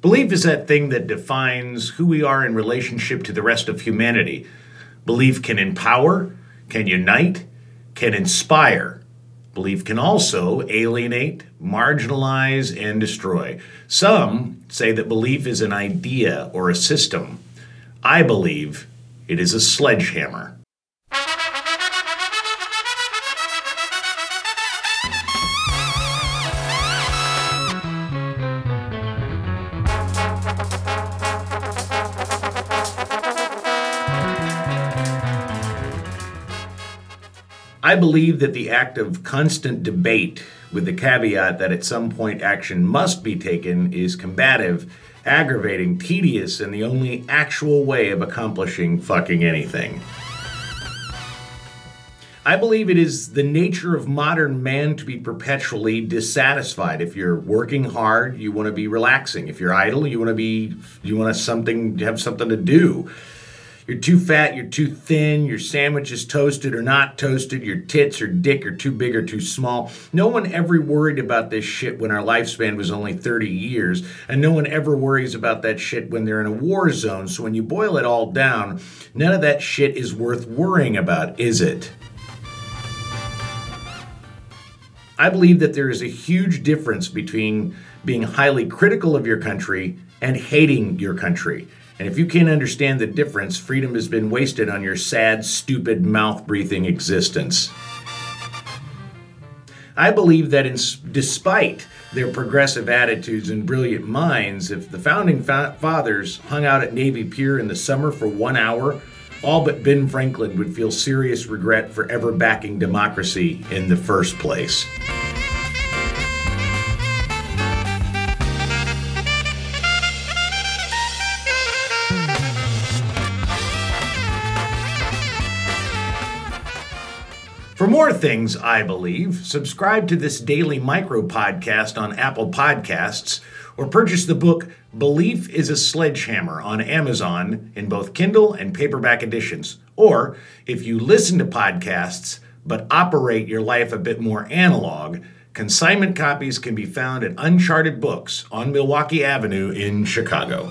Belief is that thing that defines who we are in relationship to the rest of humanity. Belief can empower, can unite, can inspire. Belief can also alienate, marginalize, and destroy. Some say that belief is an idea or a system. I believe it is a sledgehammer. I believe that the act of constant debate, with the caveat that at some point action must be taken, is combative, aggravating, tedious, and the only actual way of accomplishing fucking anything. I believe it is the nature of modern man to be perpetually dissatisfied. If you're working hard, you want to be relaxing. If you're idle, you want to be you want to something have something to do. You're too fat, you're too thin, your sandwich is toasted or not toasted, your tits or dick are too big or too small. No one ever worried about this shit when our lifespan was only 30 years, and no one ever worries about that shit when they're in a war zone. So when you boil it all down, none of that shit is worth worrying about, is it? I believe that there is a huge difference between being highly critical of your country and hating your country. And if you can't understand the difference, freedom has been wasted on your sad, stupid, mouth breathing existence. I believe that, in, despite their progressive attitudes and brilliant minds, if the founding fa- fathers hung out at Navy Pier in the summer for one hour, all but Ben Franklin would feel serious regret for ever backing democracy in the first place. For more things, I believe, subscribe to this daily micro podcast on Apple Podcasts or purchase the book Belief is a Sledgehammer on Amazon in both Kindle and paperback editions. Or if you listen to podcasts but operate your life a bit more analog, consignment copies can be found at Uncharted Books on Milwaukee Avenue in Chicago.